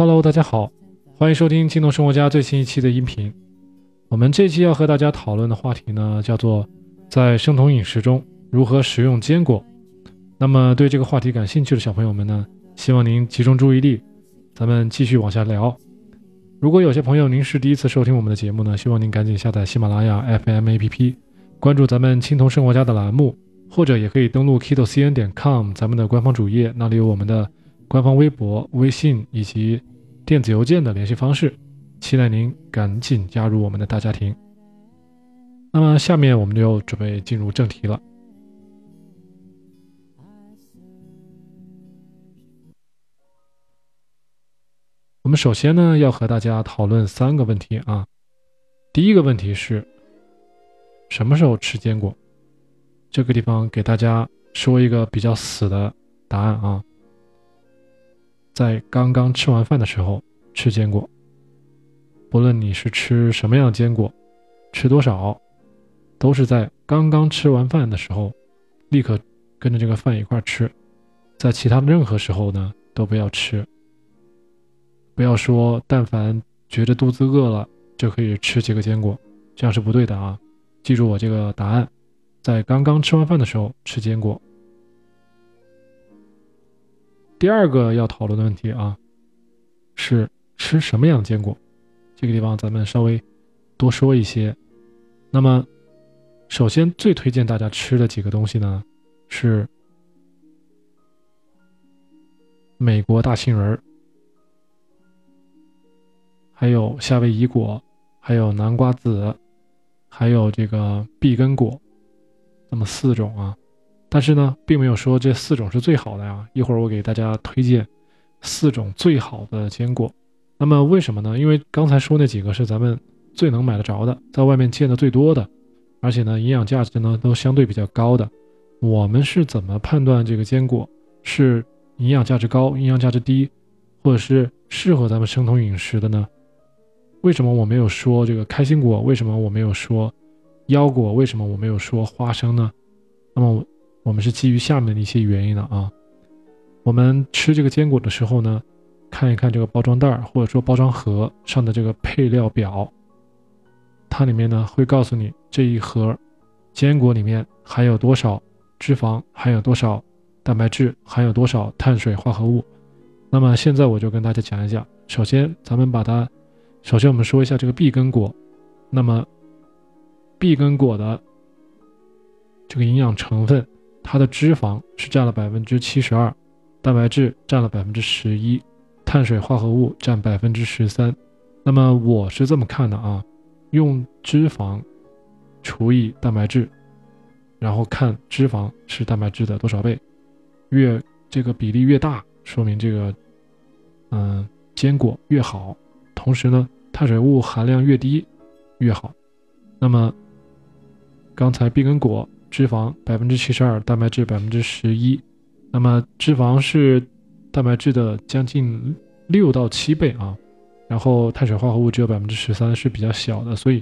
Hello，大家好，欢迎收听青铜生活家最新一期的音频。我们这期要和大家讨论的话题呢，叫做在生酮饮食中如何食用坚果。那么对这个话题感兴趣的小朋友们呢，希望您集中注意力，咱们继续往下聊。如果有些朋友您是第一次收听我们的节目呢，希望您赶紧下载喜马拉雅 FM APP，关注咱们青铜生活家的栏目，或者也可以登录 kitocn 点 com 咱们的官方主页，那里有我们的官方微博、微信以及电子邮件的联系方式，期待您赶紧加入我们的大家庭。那么下面我们就准备进入正题了。我们首先呢，要和大家讨论三个问题啊。第一个问题是，什么时候吃坚果？这个地方给大家说一个比较死的答案啊，在刚刚吃完饭的时候吃坚果。不论你是吃什么样的坚果，吃多少，都是在刚刚吃完饭的时候，立刻跟着这个饭一块吃，在其他的任何时候呢，都不要吃。不要说，但凡觉得肚子饿了就可以吃几个坚果，这样是不对的啊！记住我这个答案，在刚刚吃完饭的时候吃坚果。第二个要讨论的问题啊，是吃什么样的坚果？这个地方咱们稍微多说一些。那么，首先最推荐大家吃的几个东西呢，是美国大杏仁儿。还有夏威夷果，还有南瓜子，还有这个碧根果，那么四种啊。但是呢，并没有说这四种是最好的呀。一会儿我给大家推荐四种最好的坚果。那么为什么呢？因为刚才说那几个是咱们最能买得着的，在外面见的最多的，而且呢，营养价值呢都相对比较高的。我们是怎么判断这个坚果是营养价值高、营养价值低，或者是适合咱们生酮饮食的呢？为什么我没有说这个开心果？为什么我没有说腰果？为什么我没有说花生呢？那么我们是基于下面的一些原因的啊。我们吃这个坚果的时候呢，看一看这个包装袋或者说包装盒上的这个配料表，它里面呢会告诉你这一盒坚果里面含有多少脂肪，含有多少蛋白质，含有多少碳水化合物。那么现在我就跟大家讲一讲，首先咱们把它。首先，我们说一下这个碧根果。那么，碧根果的这个营养成分，它的脂肪是占了百分之七十二，蛋白质占了百分之十一，碳水化合物占百分之十三。那么我是这么看的啊，用脂肪除以蛋白质，然后看脂肪是蛋白质的多少倍，越这个比例越大，说明这个嗯坚果越好。同时呢，碳水物含量越低越好。那么，刚才碧根果脂肪百分之七十二，蛋白质百分之十一，那么脂肪是蛋白质的将近六到七倍啊。然后碳水化合物只有百分之十三，是比较小的，所以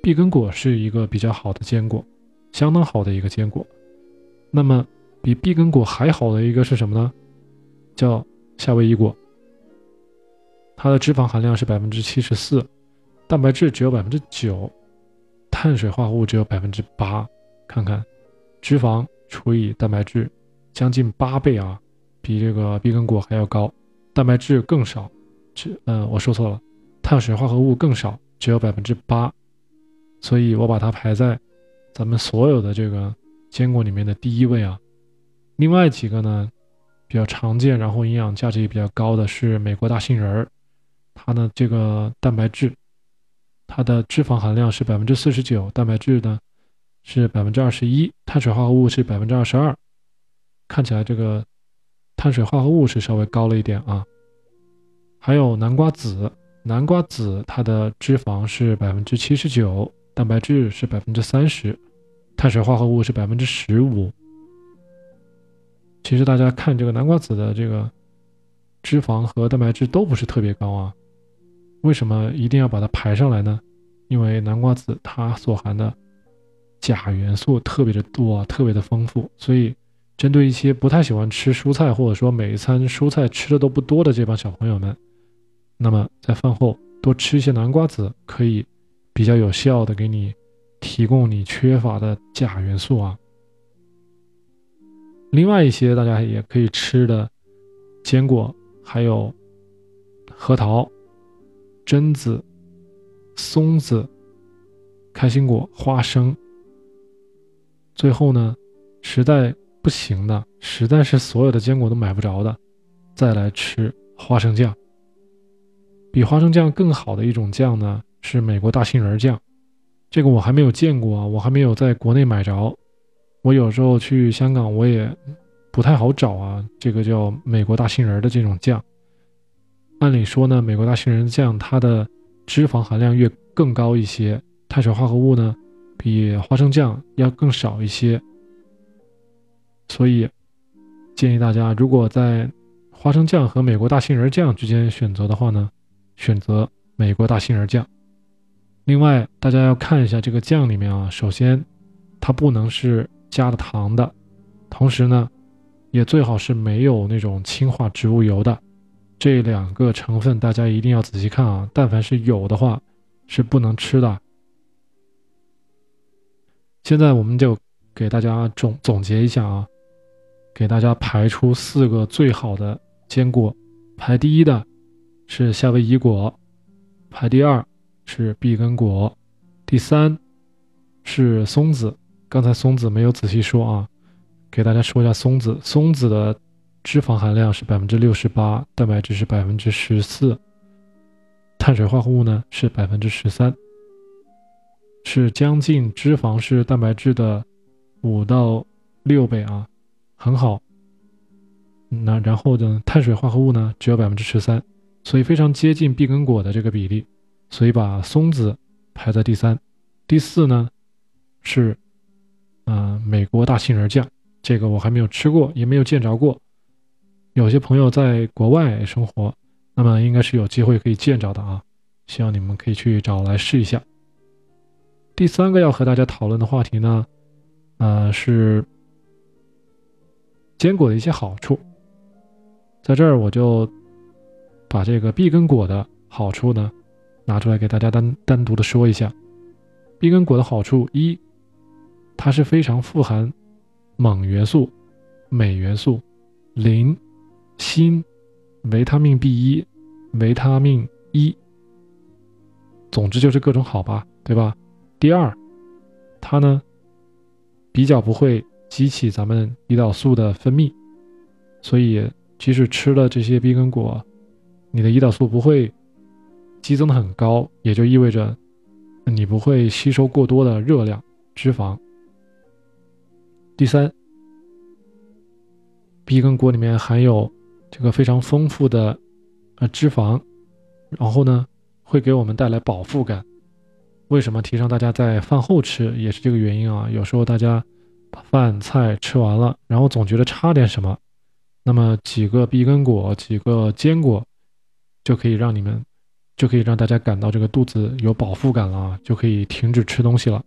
碧根果是一个比较好的坚果，相当好的一个坚果。那么比碧根果还好的一个是什么呢？叫夏威夷果。它的脂肪含量是百分之七十四，蛋白质只有百分之九，碳水化合物只有百分之八。看看，脂肪除以蛋白质，将近八倍啊，比这个碧根果还要高。蛋白质更少，只嗯，我说错了，碳水化合物更少，只有百分之八。所以我把它排在咱们所有的这个坚果里面的第一位啊。另外几个呢，比较常见，然后营养价值也比较高的是美国大杏仁儿。它的这个蛋白质，它的脂肪含量是百分之四十九，蛋白质呢是百分之二十一，碳水化合物是百分之二十二。看起来这个碳水化合物是稍微高了一点啊。还有南瓜籽，南瓜籽它的脂肪是百分之七十九，蛋白质是百分之三十，碳水化合物是百分之十五。其实大家看这个南瓜籽的这个脂肪和蛋白质都不是特别高啊。为什么一定要把它排上来呢？因为南瓜籽它所含的钾元素特别的多，特别的丰富，所以针对一些不太喜欢吃蔬菜，或者说每一餐蔬菜吃的都不多的这帮小朋友们，那么在饭后多吃一些南瓜子，可以比较有效的给你提供你缺乏的钾元素啊。另外一些大家也可以吃的坚果，还有核桃、榛子、松子、开心果、花生。最后呢，实在不行的，实在是所有的坚果都买不着的，再来吃花生酱。比花生酱更好的一种酱呢，是美国大杏仁酱。这个我还没有见过啊，我还没有在国内买着。我有时候去香港，我也不太好找啊。这个叫美国大杏仁的这种酱，按理说呢，美国大杏仁酱它的脂肪含量越更高一些，碳水化合物呢比花生酱要更少一些。所以建议大家，如果在花生酱和美国大杏仁酱之间选择的话呢，选择美国大杏仁酱。另外，大家要看一下这个酱里面啊，首先它不能是。加了糖的，同时呢，也最好是没有那种氢化植物油的，这两个成分大家一定要仔细看啊。但凡是有的话，是不能吃的。现在我们就给大家总总结一下啊，给大家排出四个最好的坚果，排第一的是夏威夷果，排第二是碧根果，第三是松子。刚才松子没有仔细说啊，给大家说一下松子。松子的脂肪含量是百分之六十八，蛋白质是百分之十四，碳水化合物呢是百分之十三，是将近脂肪是蛋白质的五到六倍啊，很好。那然后呢，碳水化合物呢只有百分之十三，所以非常接近碧根果的这个比例，所以把松子排在第三。第四呢是。嗯，美国大杏仁酱，这个我还没有吃过，也没有见着过。有些朋友在国外生活，那么应该是有机会可以见着的啊。希望你们可以去找来试一下。第三个要和大家讨论的话题呢，呃，是坚果的一些好处。在这儿我就把这个碧根果的好处呢拿出来给大家单单独的说一下。碧根果的好处一。它是非常富含锰元素、镁元素、磷、锌、维他命 B 一、维他命 E，总之就是各种好吧，对吧？第二，它呢比较不会激起咱们胰岛素的分泌，所以即使吃了这些碧根果，你的胰岛素不会激增的很高，也就意味着你不会吸收过多的热量、脂肪。第三，碧根果里面含有这个非常丰富的呃脂肪，然后呢会给我们带来饱腹感。为什么提倡大家在饭后吃，也是这个原因啊。有时候大家把饭菜吃完了，然后总觉得差点什么，那么几个碧根果、几个坚果就可以让你们就可以让大家感到这个肚子有饱腹感了，啊就可以停止吃东西了，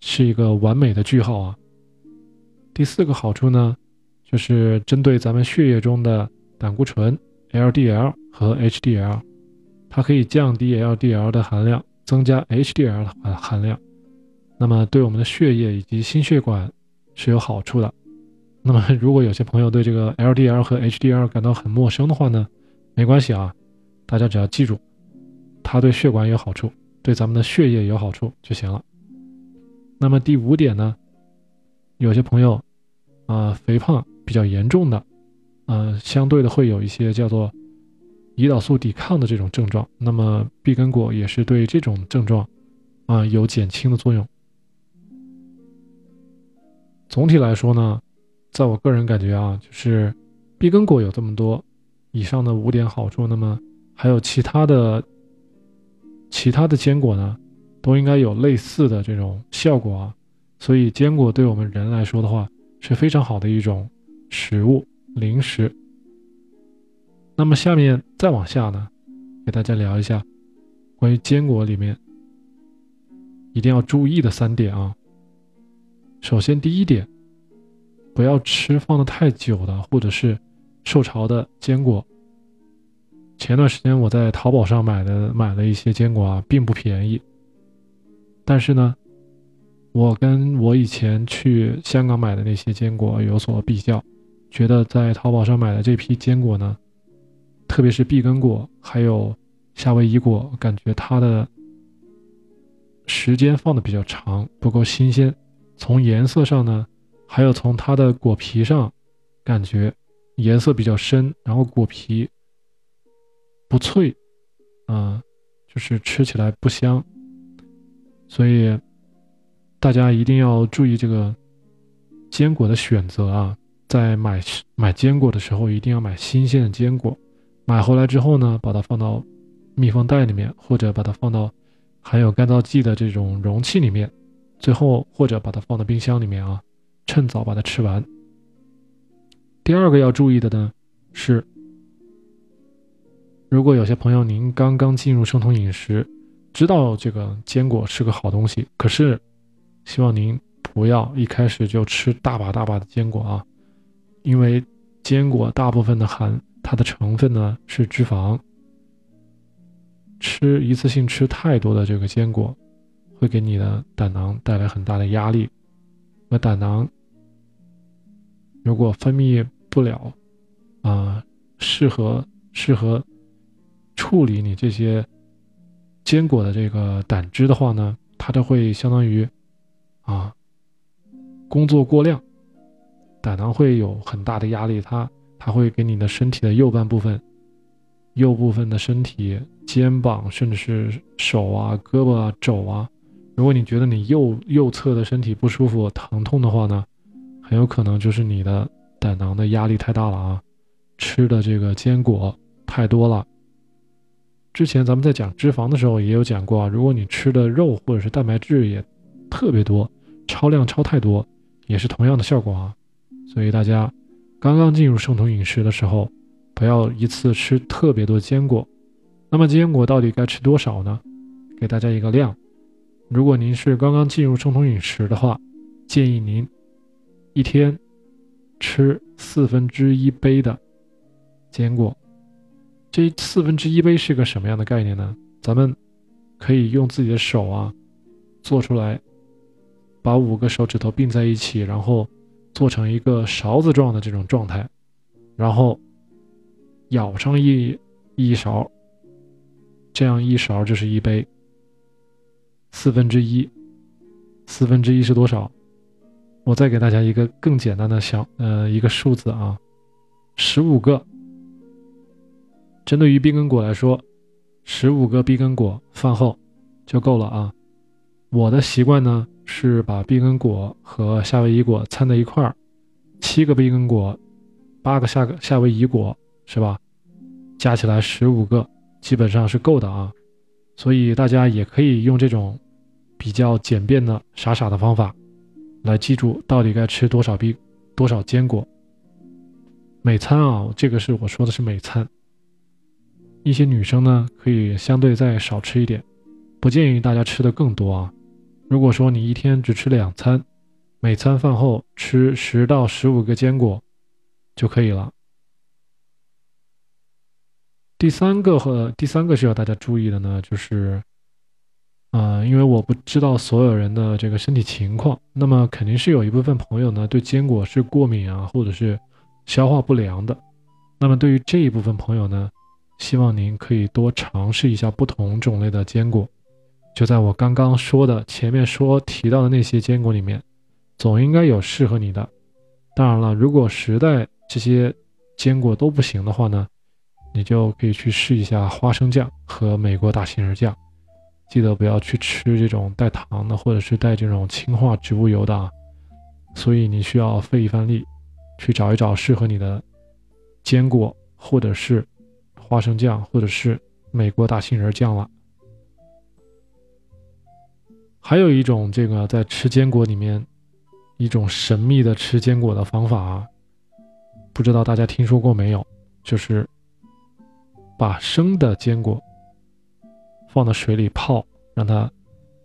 是一个完美的句号啊。第四个好处呢，就是针对咱们血液中的胆固醇 （LDL） 和 HDL，它可以降低 LDL 的含量，增加 HDL 的含量。那么对我们的血液以及心血管是有好处的。那么 如果有些朋友对这个 LDL 和 HDL 感到很陌生的话呢，没关系啊，大家只要记住，它对血管有好处，对咱们的血液有好处就行了。那么第五点呢，有些朋友。啊，肥胖比较严重的，呃，相对的会有一些叫做胰岛素抵抗的这种症状。那么碧根果也是对这种症状啊有减轻的作用。总体来说呢，在我个人感觉啊，就是碧根果有这么多以上的五点好处，那么还有其他的其他的坚果呢，都应该有类似的这种效果啊。所以坚果对我们人来说的话，是非常好的一种食物零食。那么下面再往下呢，给大家聊一下关于坚果里面一定要注意的三点啊。首先第一点，不要吃放的太久的或者是受潮的坚果，前段时间我在淘宝上买的买了一些坚果啊，并不便宜。但是呢，我跟我以前去香港买的那些坚果有所比较，觉得在淘宝上买的这批坚果呢，特别是碧根果还有夏威夷果，感觉它的时间放的比较长，不够新鲜。从颜色上呢，还有从它的果皮上，感觉颜色比较深，然后果皮不脆，啊，就是吃起来不香。所以大家一定要注意这个坚果的选择啊，在买买坚果的时候，一定要买新鲜的坚果。买回来之后呢，把它放到密封袋里面，或者把它放到含有干燥剂的这种容器里面。最后，或者把它放到冰箱里面啊，趁早把它吃完。第二个要注意的呢是，如果有些朋友您刚刚进入生酮饮食，知道这个坚果是个好东西，可是希望您不要一开始就吃大把大把的坚果啊，因为坚果大部分的含它的成分呢是脂肪，吃一次性吃太多的这个坚果。会给你的胆囊带来很大的压力，那胆囊如果分泌不了啊，适合适合处理你这些坚果的这个胆汁的话呢，它就会相当于啊工作过量，胆囊会有很大的压力，它它会给你的身体的右半部分、右部分的身体、肩膀，甚至是手啊、胳膊啊、肘啊。如果你觉得你右右侧的身体不舒服、疼痛的话呢，很有可能就是你的胆囊的压力太大了啊，吃的这个坚果太多了。之前咱们在讲脂肪的时候也有讲过啊，如果你吃的肉或者是蛋白质也特别多，超量超太多，也是同样的效果啊。所以大家刚刚进入生酮饮食的时候，不要一次吃特别多坚果。那么坚果到底该吃多少呢？给大家一个量。如果您是刚刚进入生酮饮食的话，建议您一天吃四分之一杯的坚果。这四分之一杯是个什么样的概念呢？咱们可以用自己的手啊做出来，把五个手指头并在一起，然后做成一个勺子状的这种状态，然后舀上一一勺，这样一勺就是一杯。四分之一，四分之一是多少？我再给大家一个更简单的小呃一个数字啊，十五个。针对于碧根果来说，十五个碧根果饭后就够了啊。我的习惯呢是把碧根果和夏威夷果掺在一块儿，七个碧根果，八个夏夏威夷果是吧？加起来十五个，基本上是够的啊。所以大家也可以用这种比较简便的傻傻的方法，来记住到底该吃多少冰多少坚果。每餐啊，这个是我说的是每餐。一些女生呢，可以相对再少吃一点，不建议大家吃的更多啊。如果说你一天只吃两餐，每餐饭后吃十到十五个坚果就可以了。第三个和第三个需要大家注意的呢，就是，呃，因为我不知道所有人的这个身体情况，那么肯定是有一部分朋友呢对坚果是过敏啊，或者是消化不良的。那么对于这一部分朋友呢，希望您可以多尝试一下不同种类的坚果。就在我刚刚说的前面说提到的那些坚果里面，总应该有适合你的。当然了，如果实在这些坚果都不行的话呢？你就可以去试一下花生酱和美国大杏仁酱，记得不要去吃这种带糖的或者是带这种氢化植物油的啊。所以你需要费一番力，去找一找适合你的坚果，或者是花生酱，或者是美国大杏仁酱了。还有一种这个在吃坚果里面一种神秘的吃坚果的方法啊，不知道大家听说过没有？就是。把生的坚果放到水里泡，让它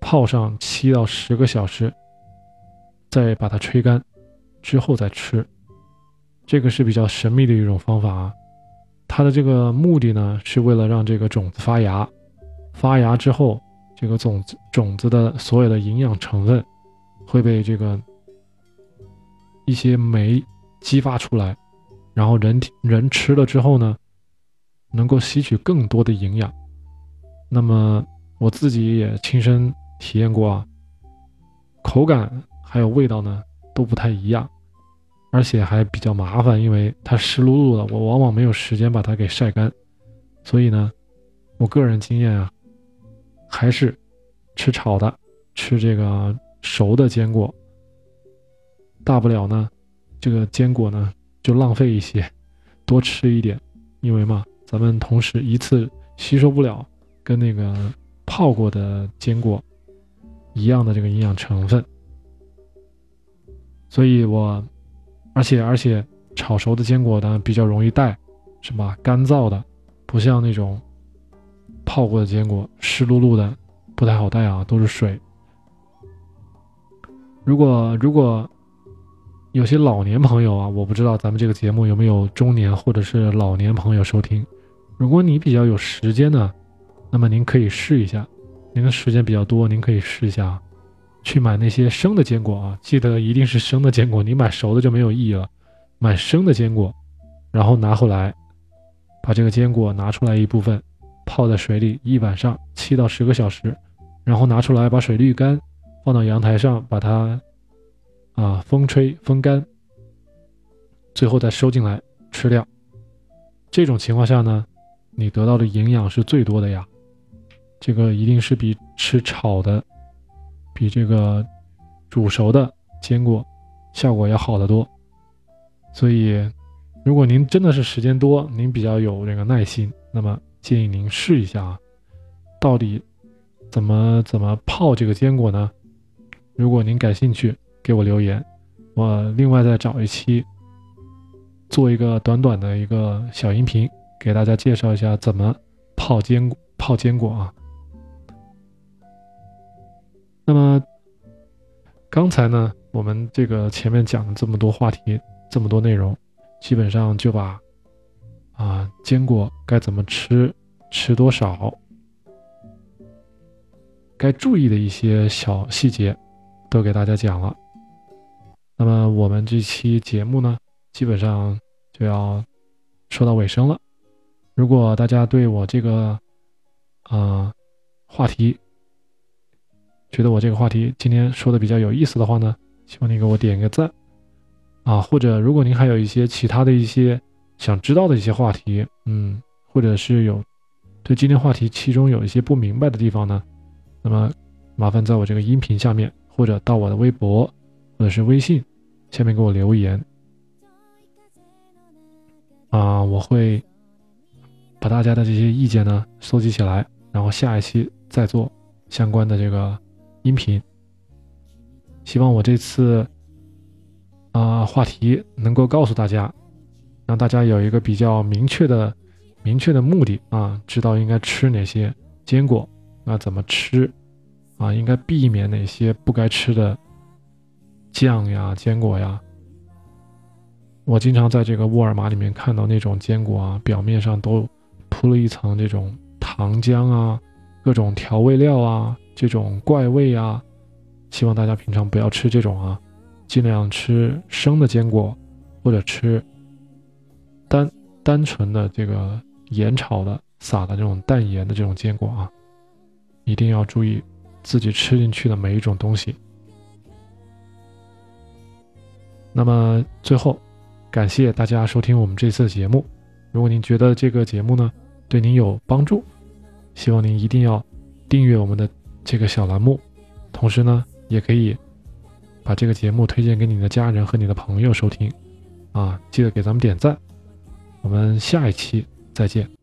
泡上七到十个小时，再把它吹干之后再吃。这个是比较神秘的一种方法啊。它的这个目的呢，是为了让这个种子发芽，发芽之后，这个种子种子的所有的营养成分会被这个一些酶激发出来，然后人体人吃了之后呢，能够吸取更多的营养。那么我自己也亲身体验过啊，口感还有味道呢都不太一样。而且还比较麻烦，因为它湿漉漉的，我往往没有时间把它给晒干。所以呢，我个人经验啊，还是吃炒的，吃这个熟的坚果。大不了呢，这个坚果呢就浪费一些，多吃一点，因为嘛，咱们同时一次吸收不了跟那个泡过的坚果一样的这个营养成分，所以我。而且而且，炒熟的坚果呢比较容易带，是吧？干燥的，不像那种泡过的坚果，湿漉漉的，不太好带啊，都是水。如果如果有些老年朋友啊，我不知道咱们这个节目有没有中年或者是老年朋友收听。如果你比较有时间呢，那么您可以试一下。您的时间比较多，您可以试一下。去买那些生的坚果啊，记得一定是生的坚果，你买熟的就没有意义了。买生的坚果，然后拿回来，把这个坚果拿出来一部分，泡在水里一晚上，七到十个小时，然后拿出来把水滤干，放到阳台上把它啊风吹风干，最后再收进来吃掉。这种情况下呢，你得到的营养是最多的呀，这个一定是比吃炒的。比这个煮熟的坚果效果要好得多，所以如果您真的是时间多，您比较有这个耐心，那么建议您试一下啊，到底怎么怎么泡这个坚果呢？如果您感兴趣，给我留言，我另外再找一期做一个短短的一个小音频，给大家介绍一下怎么泡坚果泡坚果啊。那么，刚才呢，我们这个前面讲了这么多话题，这么多内容，基本上就把啊坚果该怎么吃，吃多少，该注意的一些小细节，都给大家讲了。那么我们这期节目呢，基本上就要说到尾声了。如果大家对我这个啊话题，觉得我这个话题今天说的比较有意思的话呢，希望您给我点一个赞啊！或者如果您还有一些其他的一些想知道的一些话题，嗯，或者是有对今天话题其中有一些不明白的地方呢，那么麻烦在我这个音频下面，或者到我的微博或者是微信下面给我留言啊，我会把大家的这些意见呢收集起来，然后下一期再做相关的这个。音频，希望我这次啊话题能够告诉大家，让大家有一个比较明确的、明确的目的啊，知道应该吃哪些坚果，那怎么吃啊，应该避免哪些不该吃的酱呀、坚果呀。我经常在这个沃尔玛里面看到那种坚果啊，表面上都铺了一层这种糖浆啊，各种调味料啊。这种怪味啊，希望大家平常不要吃这种啊，尽量吃生的坚果，或者吃单单纯的这个盐炒的撒的这种淡盐的这种坚果啊，一定要注意自己吃进去的每一种东西。那么最后，感谢大家收听我们这次的节目。如果您觉得这个节目呢对您有帮助，希望您一定要订阅我们的。这个小栏目，同时呢，也可以把这个节目推荐给你的家人和你的朋友收听，啊，记得给咱们点赞，我们下一期再见。